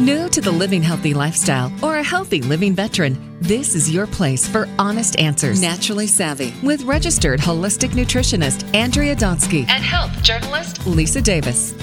New to the living healthy lifestyle or a healthy living veteran, this is your place for honest answers. Naturally Savvy with registered holistic nutritionist Andrea Donsky and health journalist Lisa Davis.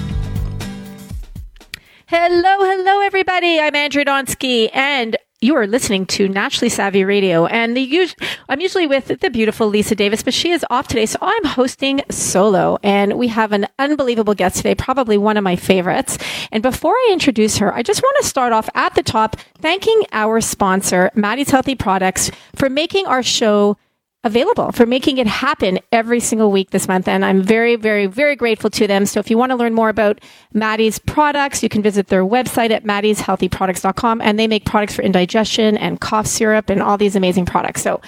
Hello, hello, everybody. I'm Andrea Donsky, and you are listening to Naturally Savvy Radio. And the, I'm usually with the beautiful Lisa Davis, but she is off today. So I'm hosting solo. And we have an unbelievable guest today, probably one of my favorites. And before I introduce her, I just want to start off at the top thanking our sponsor, Maddie's Healthy Products, for making our show available for making it happen every single week this month. And I'm very, very, very grateful to them. So if you want to learn more about Maddie's products, you can visit their website at maddieshealthyproducts.com and they make products for indigestion and cough syrup and all these amazing products. So,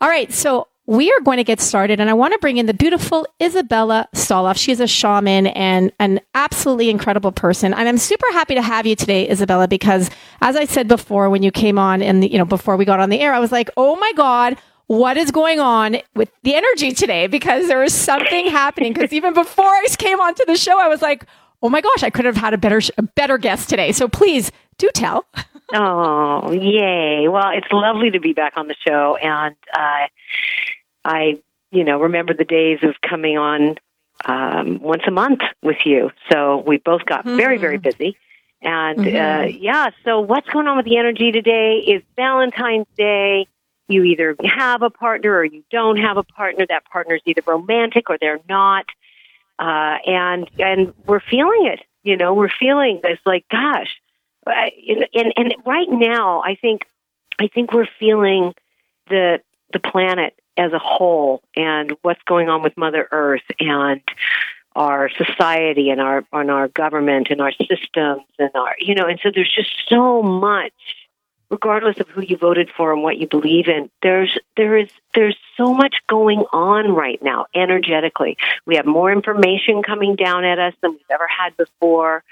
all right. So we are going to get started and I want to bring in the beautiful Isabella Stoloff. She is a shaman and an absolutely incredible person. And I'm super happy to have you today, Isabella, because as I said before, when you came on and, you know, before we got on the air, I was like, oh my God, what is going on with the energy today because there was something happening. Because even before I came onto the show, I was like, oh my gosh, I could have had a better a better guest today. So please do tell. oh, yay! Well, it's lovely to be back on the show, and uh, I, you know, remember the days of coming on um, once a month with you. So we both got mm-hmm. very, very busy. And mm-hmm. uh, yeah, so what's going on with the energy today is Valentine's Day you either have a partner or you don't have a partner. That partner is either romantic or they're not. Uh, and, and we're feeling it, you know, we're feeling this like, gosh, and, and right now, I think, I think we're feeling the, the planet as a whole and what's going on with Mother Earth and our society and our, and our government and our systems and our, you know, and so there's just so much regardless of who you voted for and what you believe in, there's there is there's so much going on right now energetically. We have more information coming down at us than we've ever had before.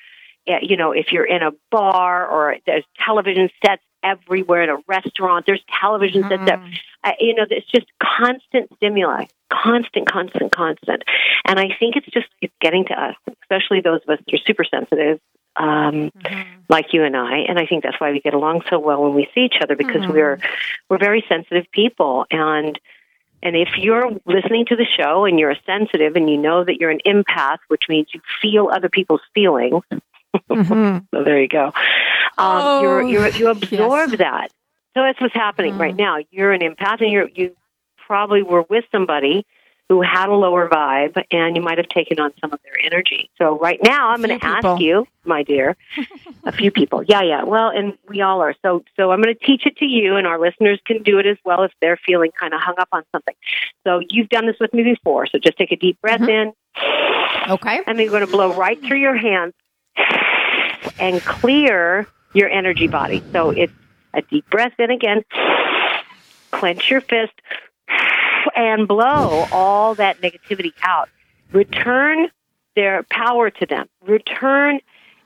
You know, if you're in a bar or there's television sets everywhere in a restaurant, there's television sets. That, uh, you know, it's just constant stimuli, constant, constant, constant. And I think it's just it's getting to us, especially those of us that are super sensitive um, mm-hmm. like you and I. And I think that's why we get along so well when we see each other because mm-hmm. we're we're very sensitive people. And and if you're listening to the show and you're a sensitive and you know that you're an empath, which means you feel other people's feelings. Mm-hmm. so there you go. Um, oh, you're, you're, you absorb yes. that. So that's what's happening right mm-hmm. now. You're an empath, and you're you probably were with somebody who had a lower vibe and you might have taken on some of their energy. So right now I'm going to ask you, my dear, a few people. Yeah, yeah. Well, and we all are. So so I'm going to teach it to you and our listeners can do it as well if they're feeling kind of hung up on something. So you've done this with me before. So just take a deep breath mm-hmm. in. Okay. And then you're going to blow right through your hands and clear your energy body. So it's a deep breath in again. Clench your fist and blow all that negativity out. Return their power to them. Return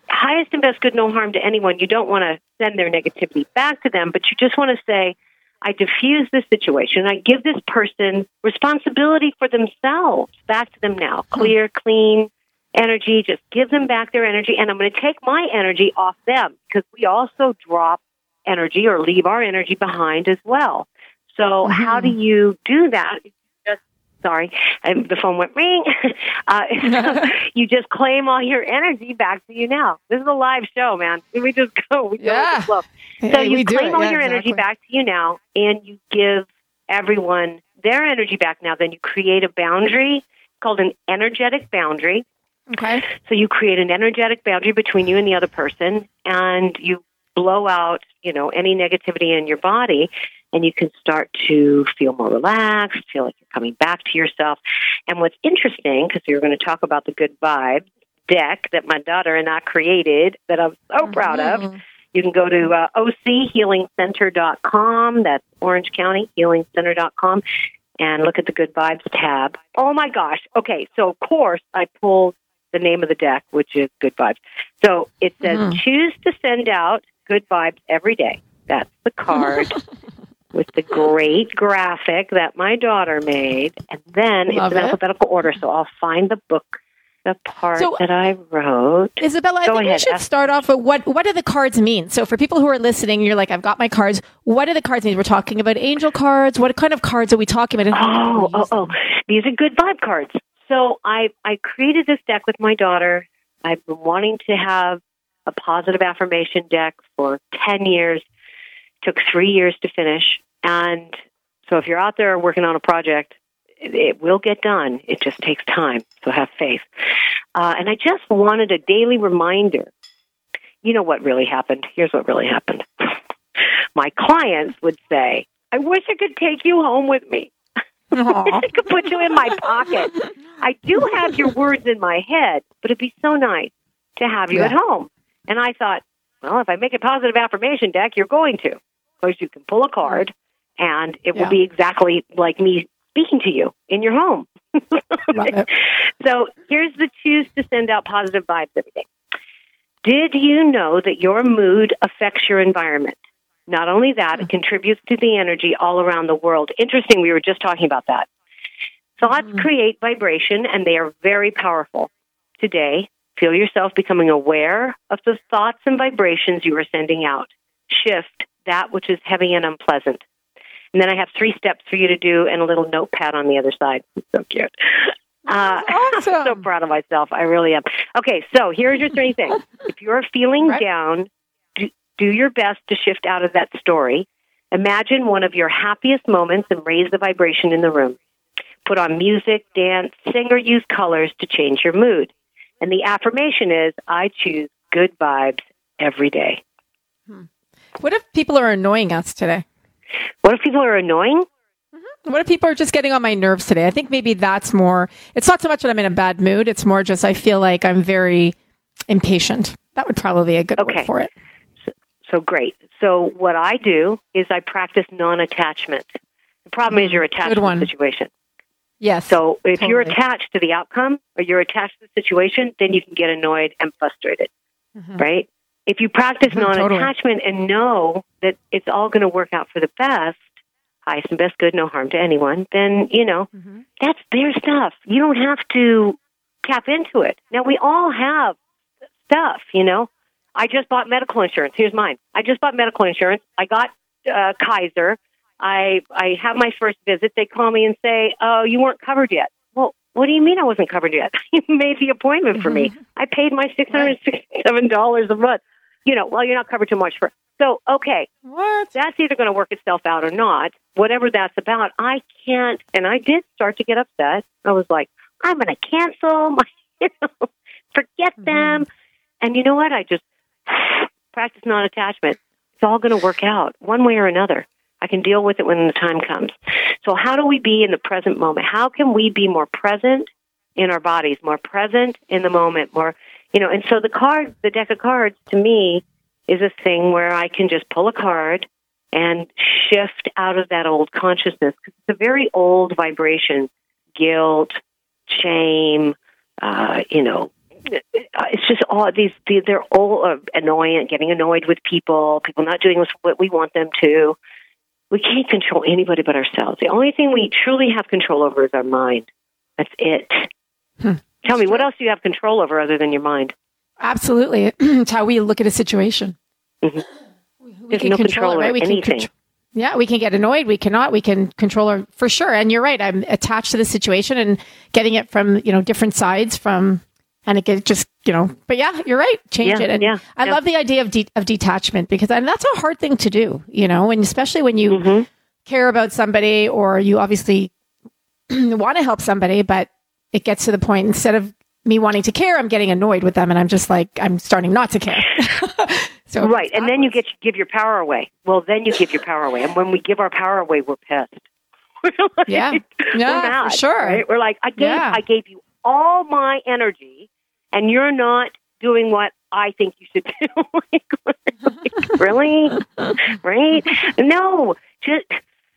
highest and best good, no harm to anyone. You don't want to send their negativity back to them, but you just want to say, I diffuse this situation. I give this person responsibility for themselves back to them now. Hmm. Clear, clean energy. Just give them back their energy. And I'm going to take my energy off them because we also drop energy or leave our energy behind as well. So mm-hmm. how do you do that? Just sorry, and the phone went ring. uh, you just claim all your energy back to you now. This is a live show, man. We just go. We yeah. go So hey, you claim all yeah, your exactly. energy back to you now, and you give everyone their energy back now. Then you create a boundary called an energetic boundary. Okay. So you create an energetic boundary between you and the other person, and you blow out, you know, any negativity in your body and you can start to feel more relaxed, feel like you're coming back to yourself. And what's interesting, because we are going to talk about the good vibe deck that my daughter and I created that I'm so mm-hmm. proud of. You can go to uh, ochealingcenter.com. That's Orange County healingcenter.com and look at the good vibes tab. Oh my gosh. Okay. So of course I pulled the name of the deck, which is good vibes. So it says mm-hmm. choose to send out good vibes every day. That's the card. with the great graphic that my daughter made. And then Love it's in it. alphabetical order, so I'll find the book the part so, that I wrote. Isabella, I think ahead. we should start off with what what do the cards mean? So for people who are listening, you're like, I've got my cards. What do the cards mean? We're talking about angel cards. What kind of cards are we talking about? Oh, oh, oh. These are good vibe cards. So I I created this deck with my daughter. I've been wanting to have a positive affirmation deck for 10 years. Took three years to finish. And so if you're out there working on a project, it will get done. It just takes time. So have faith. Uh, and I just wanted a daily reminder. You know what really happened? Here's what really happened. My clients would say, I wish I could take you home with me. I wish I could put you in my pocket. I do have your words in my head, but it'd be so nice to have you yeah. at home. And I thought, well, if I make a positive affirmation deck, you're going to. You can pull a card and it yeah. will be exactly like me speaking to you in your home. so here's the choose to send out positive vibes every day. Did you know that your mood affects your environment? Not only that, it contributes to the energy all around the world. Interesting, we were just talking about that. Thoughts mm-hmm. create vibration and they are very powerful. Today, feel yourself becoming aware of the thoughts and vibrations you are sending out. Shift that which is heavy and unpleasant. And then I have three steps for you to do and a little notepad on the other side. So cute. Uh, awesome. I'm so proud of myself. I really am. Okay, so here's your three things. If you're feeling right. down, do, do your best to shift out of that story. Imagine one of your happiest moments and raise the vibration in the room. Put on music, dance, sing, or use colors to change your mood. And the affirmation is I choose good vibes every day. What if people are annoying us today? What if people are annoying? Mm-hmm. What if people are just getting on my nerves today? I think maybe that's more, it's not so much that I'm in a bad mood. It's more just I feel like I'm very impatient. That would probably be a good okay. word for it. So, so great. So what I do is I practice non-attachment. The problem mm, is you're attached to the situation. Yes. So if totally. you're attached to the outcome or you're attached to the situation, then you can get annoyed and frustrated. Mm-hmm. Right? If you practice mm-hmm, non-attachment totally. and know that it's all going to work out for the best, highest and best good, no harm to anyone, then, you know, mm-hmm. that's their stuff. You don't have to tap into it. Now, we all have stuff, you know. I just bought medical insurance. Here's mine. I just bought medical insurance. I got uh, Kaiser. I I have my first visit. They call me and say, "Oh, you weren't covered yet." Well, what do you mean I wasn't covered yet? you made the appointment for me. I paid my six hundred sixty-seven dollars a month you know, well, you're not covered too much for. So, okay, what? That's either going to work itself out or not. Whatever that's about, I can't. And I did start to get upset. I was like, I'm going to cancel my, you know, forget mm-hmm. them. And you know what? I just practice non-attachment. It's all going to work out one way or another. I can deal with it when the time comes. So, how do we be in the present moment? How can we be more present in our bodies, more present in the moment, more you know, and so the card, the deck of cards to me is a thing where I can just pull a card and shift out of that old consciousness because it's a very old vibration, guilt, shame, uh, you know, it's just all these, they're all uh, annoying, getting annoyed with people, people not doing what we want them to. We can't control anybody but ourselves. The only thing we truly have control over is our mind. That's it. Hmm. Tell me, what else do you have control over other than your mind? Absolutely. it's how we look at a situation. Mm-hmm. We, we can no control, it, right? We anything. Can yeah, we can get annoyed. We cannot. We can control our for sure. And you're right. I'm attached to the situation and getting it from you know different sides from, and it get just you know. But yeah, you're right. Change yeah, it. And yeah, I yeah. love the idea of de- of detachment because and that's a hard thing to do. You know, and especially when you mm-hmm. care about somebody or you obviously want to help somebody, but it gets to the point instead of me wanting to care, I'm getting annoyed with them, and I'm just like I'm starting not to care. so right, and then you get give your power away. Well, then you give your power away, and when we give our power away, we're pissed. like, yeah, yeah, we're mad, for sure. Right? We're like, I gave yeah. I gave you all my energy, and you're not doing what I think you should do. like, like, really? right? No, just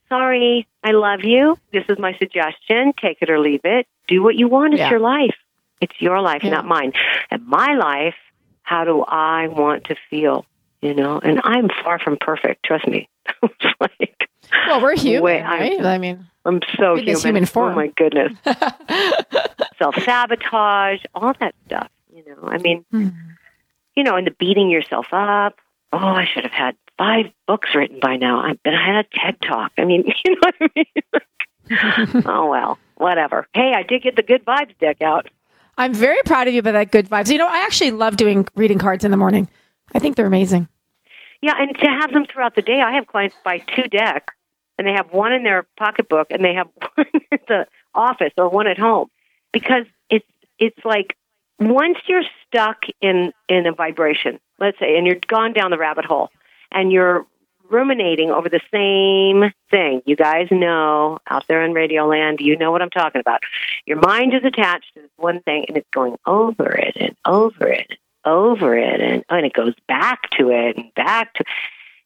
sorry, I love you. This is my suggestion. Take it or leave it. Do what you want. It's yeah. your life. It's your life, yeah. not mine. And my life, how do I want to feel? You know, and I'm far from perfect. Trust me. like, well, we're human, right? i mean, I'm so human. human form. Oh my goodness. self sabotage, all that stuff. You know, I mean, mm. you know, and the beating yourself up. Oh, I should have had five books written by now. I bet I had a TED talk. I mean, you know what I mean? oh well, whatever. Hey, I did get the good vibes deck out. I'm very proud of you by that good vibes. You know, I actually love doing reading cards in the morning. I think they're amazing. Yeah, and to have them throughout the day. I have clients buy two decks, and they have one in their pocketbook, and they have one at the office or one at home, because it's it's like once you're stuck in in a vibration, let's say, and you're gone down the rabbit hole, and you're ruminating over the same thing. You guys know out there in Radio Land, you know what I'm talking about. Your mind is attached to this one thing and it's going over it and over it and over it and, oh, and it goes back to it and back to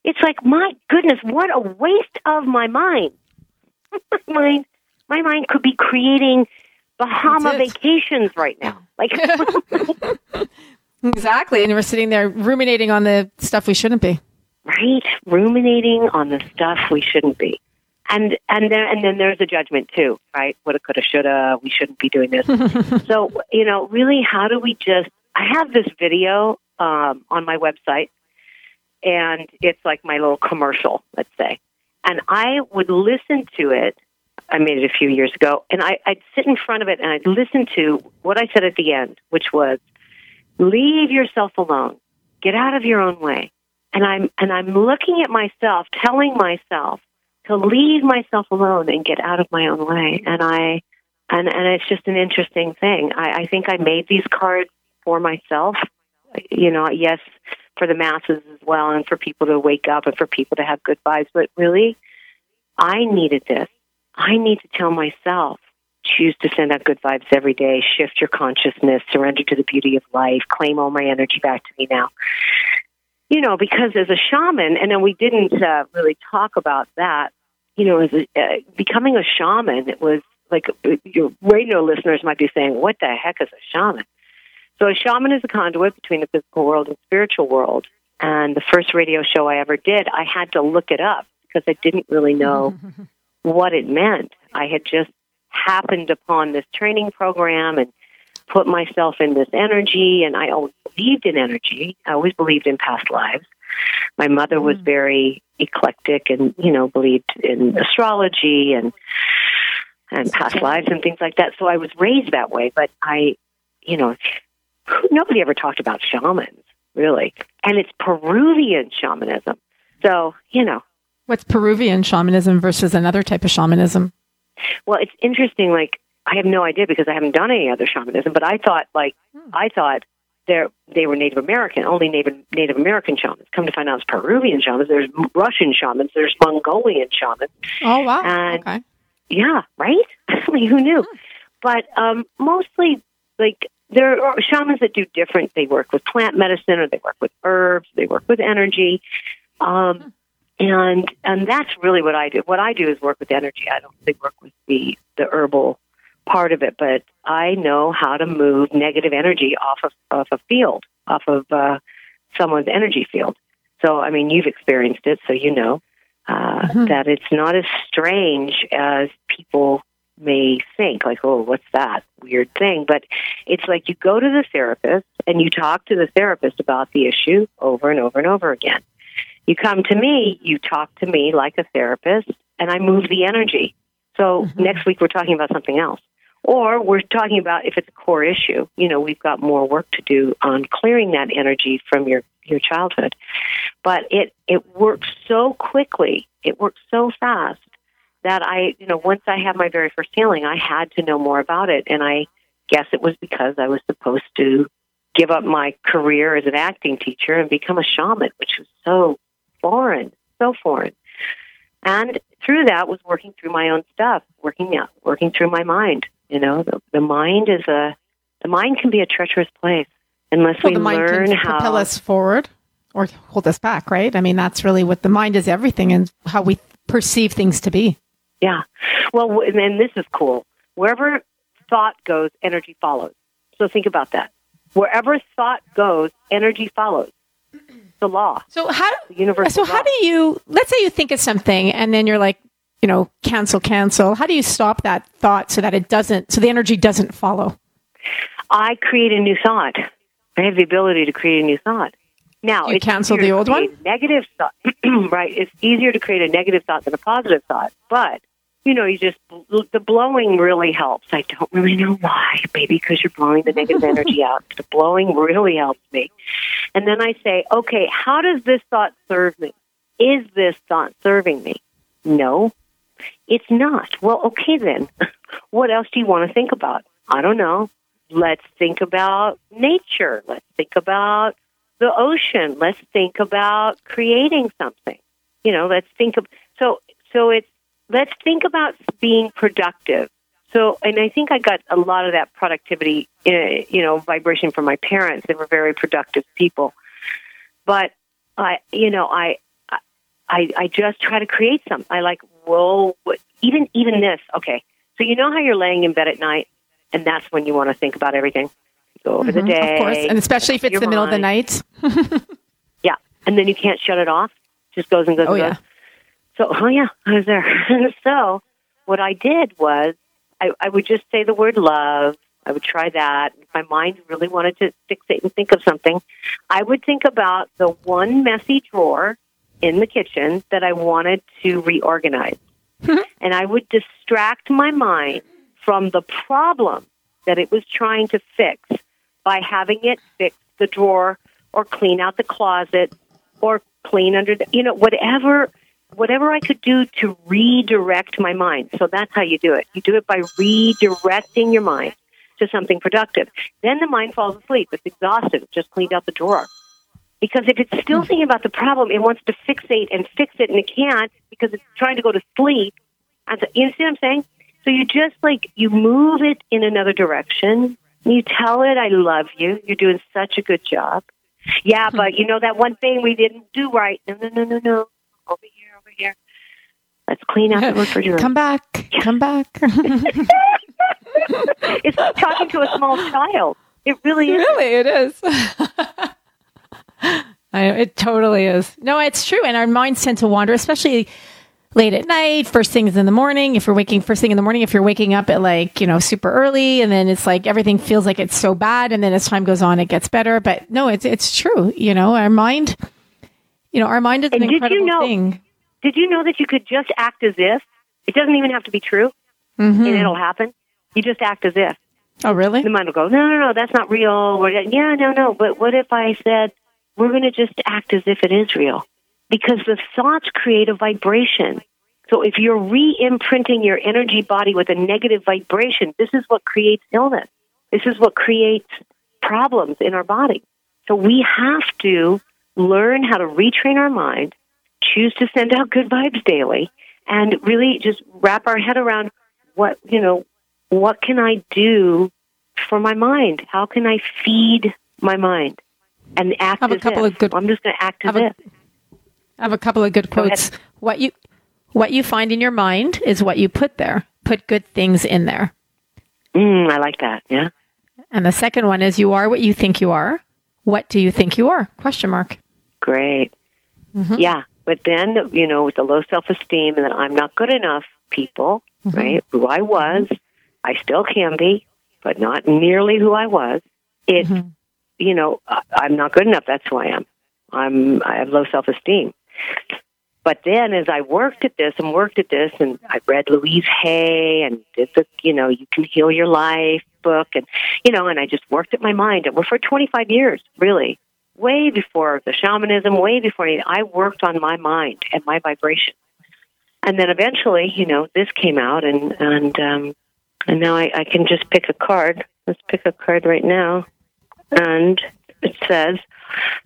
it's like my goodness, what a waste of my mind. my mind my mind could be creating Bahama vacations right now. Like Exactly. And we're sitting there ruminating on the stuff we shouldn't be right? Ruminating on the stuff we shouldn't be. And and then and then there's a judgment too, right? What have coulda, shoulda. We shouldn't be doing this. so you know, really, how do we just? I have this video um, on my website, and it's like my little commercial, let's say. And I would listen to it. I made it a few years ago, and I, I'd sit in front of it and I'd listen to what I said at the end, which was, "Leave yourself alone. Get out of your own way and I'm and I'm looking at myself, telling myself to leave myself alone and get out of my own way. And I and and it's just an interesting thing. I, I think I made these cards for myself. You know, yes, for the masses as well, and for people to wake up and for people to have good vibes. But really, I needed this. I need to tell myself choose to send out good vibes every day, shift your consciousness, surrender to the beauty of life, claim all my energy back to me now you know, because as a shaman, and then we didn't uh, really talk about that, you know, as a, uh, becoming a shaman, it was like your radio listeners might be saying, what the heck is a shaman? So a shaman is a conduit between the physical world and spiritual world. And the first radio show I ever did, I had to look it up because I didn't really know what it meant. I had just happened upon this training program and put myself in this energy, and I always believed in energy. I always believed in past lives. My mother was mm. very eclectic and, you know, believed in astrology and and past lives and things like that. So I was raised that way, but I, you know, nobody ever talked about shamans, really. And it's Peruvian shamanism. So, you know. What's Peruvian shamanism versus another type of shamanism? Well, it's interesting. Like, I have no idea because I haven't done any other shamanism. But I thought, like, hmm. I thought they they were Native American, only Native Native American shamans. Come to find out, it's Peruvian shamans. There's Russian shamans. There's Mongolian shamans. Oh wow! And okay. yeah, right. like, who knew? Hmm. But um, mostly, like there are shamans that do different. They work with plant medicine, or they work with herbs. They work with energy. Um, hmm. and and that's really what I do. What I do is work with energy. I don't really work with the the herbal part of it, but I know how to move negative energy off of off a field, off of uh, someone's energy field. So, I mean, you've experienced it, so you know uh, mm-hmm. that it's not as strange as people may think. Like, oh, what's that weird thing? But it's like you go to the therapist and you talk to the therapist about the issue over and over and over again. You come to me, you talk to me like a therapist, and I move the energy. So mm-hmm. next week we're talking about something else. Or we're talking about if it's a core issue, you know, we've got more work to do on clearing that energy from your, your childhood. But it, it works so quickly, it works so fast that I, you know, once I had my very first healing, I had to know more about it. And I guess it was because I was supposed to give up my career as an acting teacher and become a shaman, which was so foreign, so foreign. And through that was working through my own stuff, working out, working through my mind, you know, the, the mind is a the mind can be a treacherous place unless well, we the mind learn can how propel us forward or hold us back, right? I mean, that's really what the mind is everything and how we perceive things to be. Yeah. Well, and this is cool. Wherever thought goes, energy follows. So think about that. Wherever thought goes, energy follows. The law. So how? the universe. So how do you? Let's say you think of something, and then you're like, you know, cancel, cancel? How do you stop that thought so that it doesn't, so the energy doesn't follow? I create a new thought. I have the ability to create a new thought. Now, you cancel the old one? Negative thought, right? It's easier to create a negative thought than a positive thought. But you know, you just the blowing really helps. I don't really know why. Maybe because you're blowing the negative energy out. The blowing really helps me. And then I say, okay, how does this thought serve me? Is this thought serving me? No, it's not. Well, okay then. what else do you want to think about? I don't know. Let's think about nature. Let's think about the ocean. Let's think about creating something. You know, let's think of so so it's let's think about being productive. So, and I think I got a lot of that productivity, uh, you know, vibration from my parents. They were very productive people, but I, you know, I, I, I just try to create some. I like, well, even even this. Okay, so you know how you're laying in bed at night, and that's when you want to think about everything. Go over Mhm, the day, Of course. And especially if it's the middle of the night. Yeah, and then you can't shut it off. It Just goes and goes Oh, and yeah. So, oh yeah, I was there. so, what I did was I, I would just say the word love. I would try that. If my mind really wanted to fixate and think of something, I would think about the one messy drawer in the kitchen that I wanted to reorganize. and I would distract my mind from the problem that it was trying to fix by having it fix the drawer or clean out the closet or clean under the, you know, whatever whatever I could do to redirect my mind. So that's how you do it. You do it by redirecting your mind to something productive. Then the mind falls asleep. It's exhausted. It just cleaned out the drawer. Because if it's still thinking about the problem, it wants to fixate and fix it, and it can't because it's trying to go to sleep. And so, you see what I'm saying? So you just like you move it in another direction. You tell it, "I love you. You're doing such a good job." Yeah, hmm. but you know that one thing we didn't do right. No, no, no, no, no. Over here, over here. Let's clean out the refrigerator. Come back. Come back. it's like talking to a small child. It really is. really, it is. I, it totally is. No, it's true. And our minds tend to wander, especially late at night, first things in the morning. If you're waking first thing in the morning, if you're waking up at like, you know, super early and then it's like everything feels like it's so bad. And then as time goes on, it gets better. But no, it's, it's true. You know, our mind, you know, our mind is an And did you incredible know- thing. Did you know that you could just act as if? It doesn't even have to be true, Mhm. and it'll happen. You just act as if. Oh, really? The mind will go, no, no, no, that's not real. Or, yeah, no, no. But what if I said, we're going to just act as if it is real? Because the thoughts create a vibration. So if you're re imprinting your energy body with a negative vibration, this is what creates illness. This is what creates problems in our body. So we have to learn how to retrain our mind, choose to send out good vibes daily, and really just wrap our head around what, you know, what can I do for my mind? How can I feed my mind? And act Have a couple if. of good- I'm just going to act as a- if. I have a couple of good Go ahead. quotes. What you what you find in your mind is what you put there. Put good things in there. Mm, I like that. Yeah. And the second one is you are what you think you are. What do you think you are? Question mark. Great. Mm-hmm. Yeah. But then, you know, with the low self esteem and that I'm not good enough people, Mm-hmm. right? Who I was, I still can be, but not nearly who I was. It, Mm-hmm. You know, I'm not good enough. That's who I am. I'm, I have low self esteem. But then as I worked at this and worked at this and I read Louise Hay and did the, you know, You Can Heal Your Life book and, you know, and I just worked at my mind. And for 25 years, really. Way before the shamanism, way before I worked on my mind and my vibration. And then eventually, you know, this came out and, and, um, and now I, I can just pick a card. Let's pick a card right now. And it says,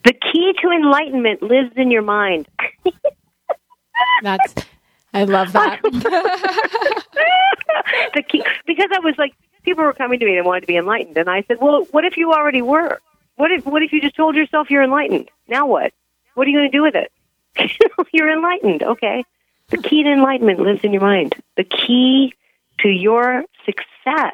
the key to enlightenment lives in your mind. That's I love that. the key, because I was like, people were coming to me and wanted to be enlightened, and I said, well, what if you already were? What if what if you just told yourself you're enlightened? Now what? What are you going to do with it? you're enlightened. Okay. The key to enlightenment lives in your mind. The key to your success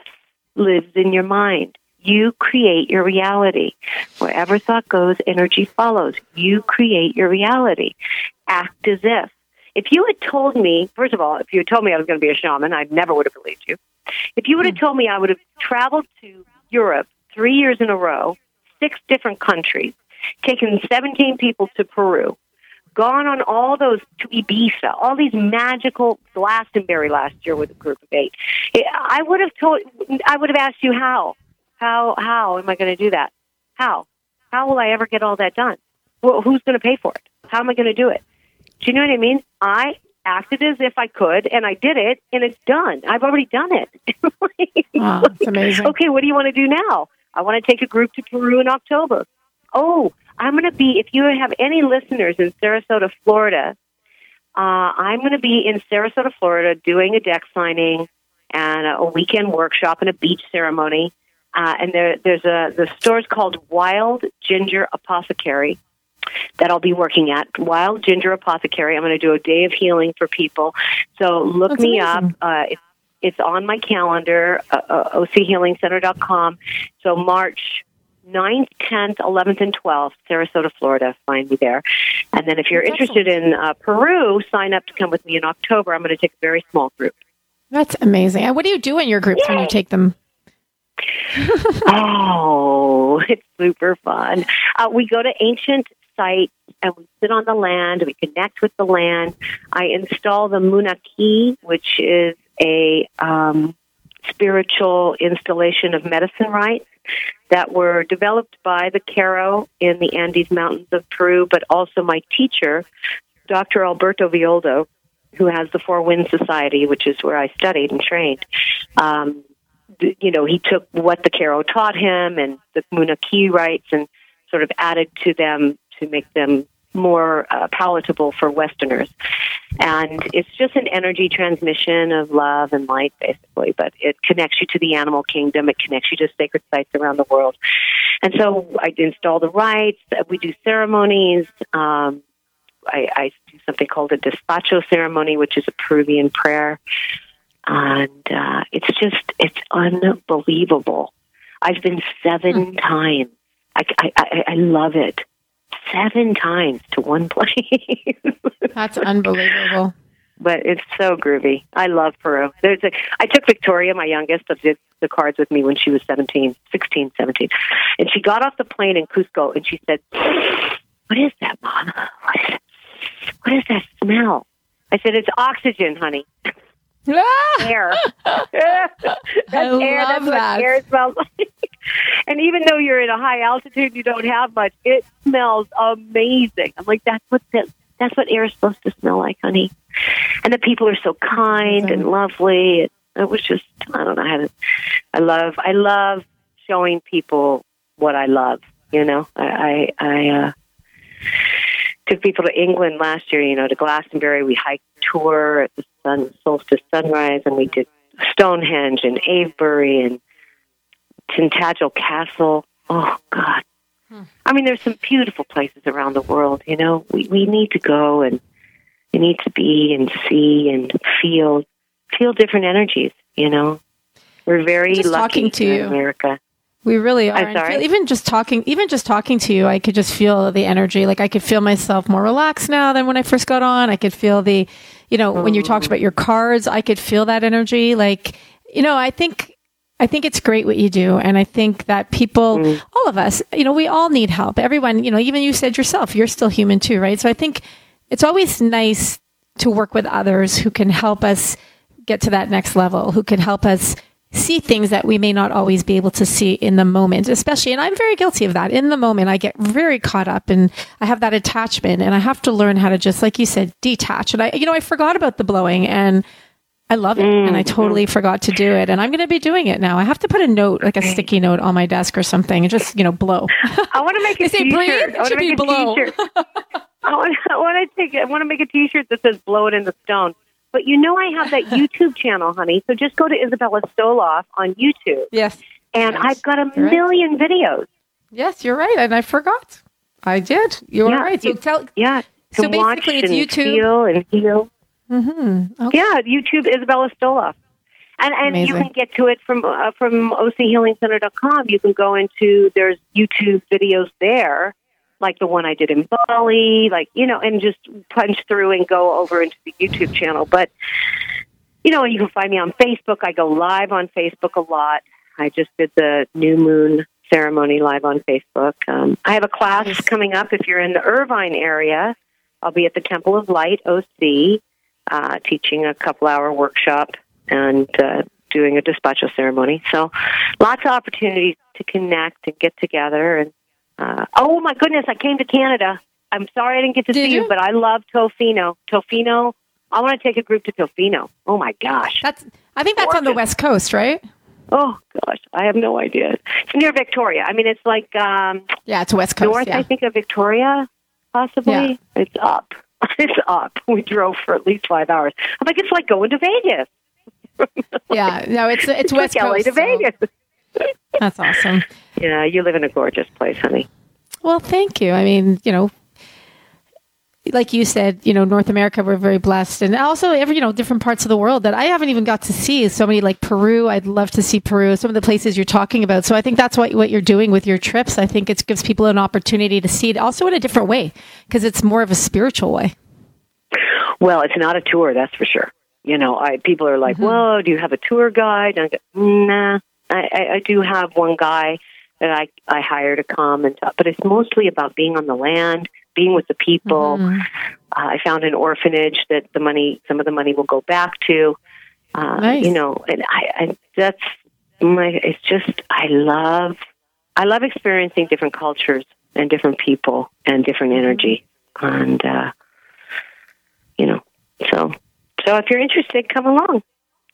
lives in your mind. You create your reality. Wherever thought goes, energy follows. You create your reality. Act as if. If you had told me, first of all, if you had told me I was going to be a shaman, I never would have believed you. If you would have hmm. told me I would have traveled to Europe three years in a row, six different countries, taken 17 people to Peru, gone on all those to Ibiza, all these magical Glastonbury last year with a group of eight. I would have told, I would have asked you how, how, how am I going to do that? How, how will I ever get all that done? Well, who's going to pay for it? How am I going to do it? Do you know what I mean? I acted as if I could, and I did it, and it's done. I've already done it. wow, that's amazing. Okay, what do you want to do now? I want to take a group to Peru in October. Oh, I'm going to be, if you have any listeners in Sarasota, Florida, uh, I'm going to be in Sarasota, Florida doing a deck signing and a weekend workshop and a beach ceremony. Uh, and there, there's a, the store's called Wild Ginger Apothecary that I'll be working at. Wild Ginger Apothecary. I'm going to do a day of healing for people. So look That's me amazing. up. Uh, it's, it's on my calendar, uh, uh, ochealingcenter.com. So March 9th, 10th, 11th, and 12th, Sarasota, Florida. Find me there. And then if you're That's interested in uh, Peru, sign up to come with me in October. I'm going to take a very small group. That's amazing. What do you do in your groups when you take them? Oh, it's super fun. Uh, we go to ancient sites and we sit on the land. We connect with the land. I install the Munay-Ki, which is a um, spiritual installation of medicine rites that were developed by the Q'ero in the Andes Mountains of Peru, but also my teacher, Dr. Alberto Villoldo, who has the Four Winds Society, which is where I studied and trained. Um, you know, he took what the Q'ero taught him and the Munay-Ki rites and sort of added to them to make them more uh, palatable for Westerners. And it's just an energy transmission of love and light, basically. But it connects you to the animal kingdom. It connects you to sacred sites around the world. And so I install the rites. We do ceremonies. Um, I, I do something called a despacho ceremony, which is a Peruvian prayer. And uh, it's just, it's unbelievable. I've been seven times. I, I, I, I love it. Seven times to one place. That's unbelievable. but it's so groovy. I love Peru. There's a I took Victoria, my youngest, of the, the cards with me when she was 17, 16, 17. And she got off the plane in Cusco and she said, "What is that, mom? What is, what is that smell?" I said, "It's oxygen, honey. Ah! Air. That's I air. That's love that. what air smells like." And even though you're in a high altitude, you don't have much. It smells amazing. I'm like, that's what the, that's what air is supposed to smell like, honey. And the people are so kind and lovely. It, it was just, I don't know how to. I love, I love showing people what I love. You know, I, I, I uh, took people to England last year. You know, to Glastonbury. We hiked Tor at the sun solstice sunrise, and we did Stonehenge and Avebury and Tintagel Castle. Oh God. Hmm. I mean, there's some beautiful places around the world. You know, we we need to go and we need to be and see and feel feel different energies. You know, we're very Just lucky talking to in you. America. We really are. I'm sorry? feel- even just talking, even just talking to you, I could just feel the energy. Like I could feel myself more relaxed now than when I first got on. I could feel the, you know, when you talked about your cards, I could feel that energy. Like, you know, I think, I think it's great what you do. And I think that people, mm-hmm. all of us, you know, we all need help. Everyone, you know, even you said yourself, you're still human too, right? So I think it's always nice to work with others who can help us get to that next level, who can help us see things that we may not always be able to see in the moment, especially, and I'm very guilty of that. In the moment, I get very caught up and I have that attachment and I have to learn how to just, like you said, detach. And I, you know, I forgot about the blowing and I love it. And I mm-hmm. totally forgot to do it. And I'm going to be doing it now. I have to put a note, like a sticky note on my desk or something and just, you know, blow. I want to make a they t-shirt. breathe, it should be blow. I want, I want to take. I want to make a T-shirt that says "Blow it in the stone." But you know, I have that YouTube channel, honey. So just go to Isabella Stoloff on YouTube, yes. and Yes, I've got a you're right. million videos. Yes, you're right. And I forgot. I did. You are Yeah, right. So you- tell, Yeah, So watch basically it's YouTube. feel and heal. mm-hmm. okay. Yeah, YouTube Isabella Stoloff. And and you can get to it from uh, from OCHealingCenter.com. You can go into there's YouTube videos there, like the one I did in Bali, like you know, and just punch through and go over into the YouTube channel. But you know, you can find me on Facebook. I go live on Facebook a lot. I just did the new moon ceremony live on Facebook. Um, I have a class Nice. coming up if you're in the Irvine area. I'll be at the Temple of Light OC uh, teaching a couple hour workshop and uh, doing a despacho ceremony. So lots of opportunities to connect and get together. And uh, oh my goodness, I came to Canada. I'm sorry I didn't get to Did see you, you? but I love Tofino. Tofino. I want to take a group to Tofino. Oh my gosh. That's. I think that's on the west coast, right? Oh gosh, I have no idea. It's near Victoria. I mean, it's like um, Yeah, it's west coast. north. yeah. I think of Victoria, possibly. Yeah. It's up. It's up. We drove for at least five hours. I'm like, it's like going to Vegas. yeah. No, it's it's Took west LA coast. to so Vegas. That's awesome. Yeah, you live in a gorgeous place, honey. Well, thank you. I mean, you know, like you said, you know, North America, we're very blessed. And also every, you know, different parts of the world that I haven't even got to see. So many like Peru. I'd love to see Peru, some of the places you're talking about. So I think that's what, what you're doing with your trips. I think it gives people an opportunity to see it also in a different way because it's more of a spiritual way. Well, it's not a tour, that's for sure. You know, I people are Mm-hmm. like, "Whoa, do you have a tour guide?" And I go, "Nah, I, I, I do have one guy that I I hire to come and talk, but it's mostly about being on the land, being with the people. Mm-hmm. Uh, I found an orphanage that the money, some of the money will go back to. Uh, Nice. You know, and I, I that's my. It's just I love, I love experiencing different cultures and different people and different Mm-hmm. energy, and uh, you know, so so if you're interested, come along.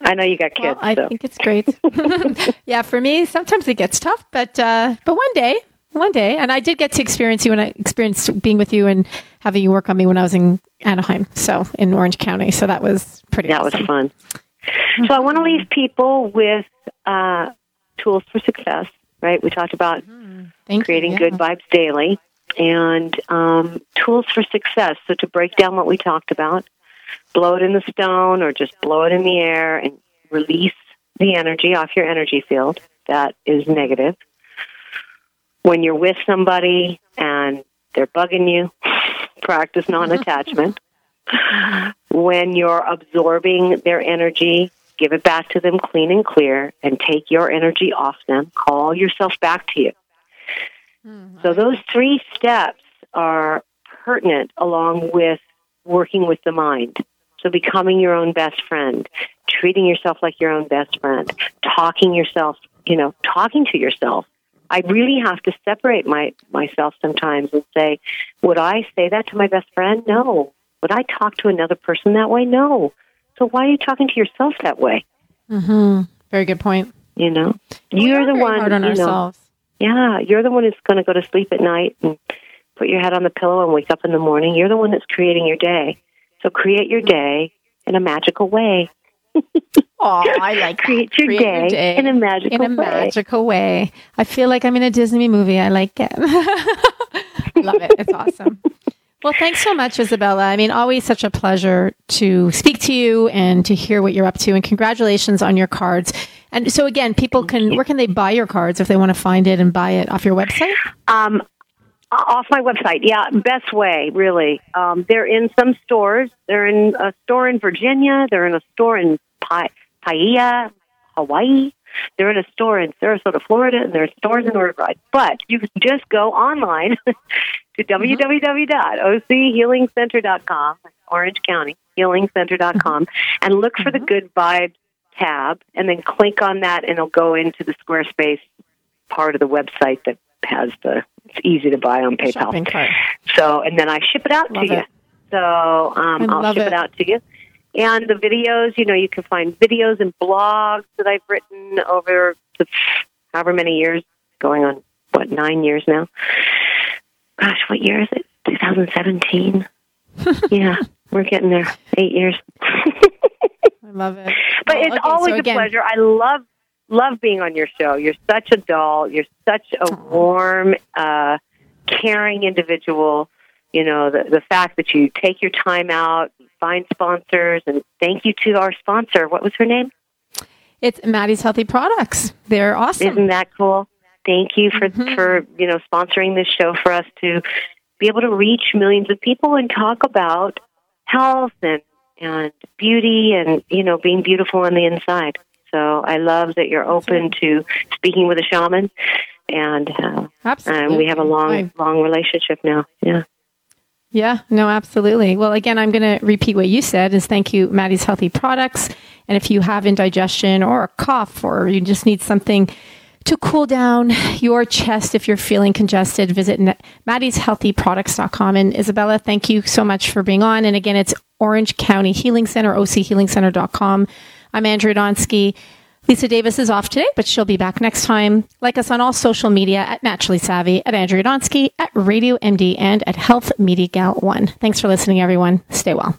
I know you got Well, kids, I so think it's great. yeah, for me, sometimes it gets tough, but uh, but one day, one day, and I did get to experience you when I experienced being with you and having you work on me when I was in Anaheim, so in Orange County. So that was pretty. that was fun. So I want to leave people with uh, tools for success. Right? We talked about Thank creating you. good vibes daily and um, tools for success. So to break down what we talked about, blow it in the stone or just blow it in the air and release the energy off your energy field that is negative. When you're with somebody and they're bugging you, practice non attachment. when you're absorbing their energy, give it back to them clean and clear and take your energy off them. Call yourself back to you. Mm-hmm. So those three steps are pertinent along with working with the mind. So becoming your own best friend, treating yourself like your own best friend, talking yourself, you know, talking to yourself. I really have to separate my myself sometimes and say, would I say that to my best friend? No. Would I talk to another person that way? No. So why are you talking to yourself that way? hmm Very good point. You know, We you're the one. hard on you know, ourselves. yeah, you're the one who's going to go to sleep at night and put your head on the pillow and wake up in the morning. You're the one that's creating your day. So create your day in a magical way. Oh, I like Create that. your day in a magical in a way. magical way. I feel like I'm in a Disney movie. I like it. I love it. It's awesome. Well, thanks so much, Isabella. I mean, always such a pleasure to speak to you and to hear what you're up to. And congratulations on your cards. And so, again, people can where can they buy your cards if they want to find it and buy it off your website? Um, Uh, off my website, yeah, best way, really. Um, they're in some stores. They're in a store in Virginia. They're in a store in pa- Paia, Hawaii. They're in a store in Sarasota, Florida, and there are stores in Riverside. But you can just go online to mm-hmm. www.ochealingcenter.com, Orange County, healingcenter.com, mm-hmm. and look for the mm-hmm. Good Vibes tab, and then click on that, and it'll go into the Squarespace part of the website that has the, it's easy to buy on PayPal. Shopping cart. So, and then I ship it out Love to you. So, um, I'll ship it. it out to you. And the videos, you know, you can find videos and blogs that I've written over the however many years, going on, what, nine years now? Gosh, what year is it? 2017? yeah, we're getting there. Eight years. I love it. But Well, it's okay, always so a pleasure. I love love being on your show. You're such a doll. You're such a warm, uh, caring individual. You know the the fact that you take your time out, find sponsors, and thank you to our sponsor. What was her name? It's Maddie's Healthy Products. They're awesome. Isn't that cool? Thank you for Mhm. for you know sponsoring this show for us to be able to reach millions of people and talk about health and and beauty and you know being beautiful on the inside. So I love that you're open to speaking with a shaman, and uh, Absolutely. and we have a long, long relationship now. Yeah. Yeah, no, absolutely. Well, again, I'm going to repeat what you said is thank you, Maddie's Healthy Products. And if you have indigestion or a cough or you just need something to cool down your chest if you're feeling congested, visit maddie'shealthyproducts.com. And Isabella, thank you so much for being on. And again, it's Orange County Healing Center, ochealingcenter.com. I'm Andrea Donsky. Lisa Davis is off today, but she'll be back next time. Like us on all social media at Naturally Savvy, at Andrea Donsky, at Radio MD, and at Health Media Gal 1. Thanks for listening, everyone. Stay well.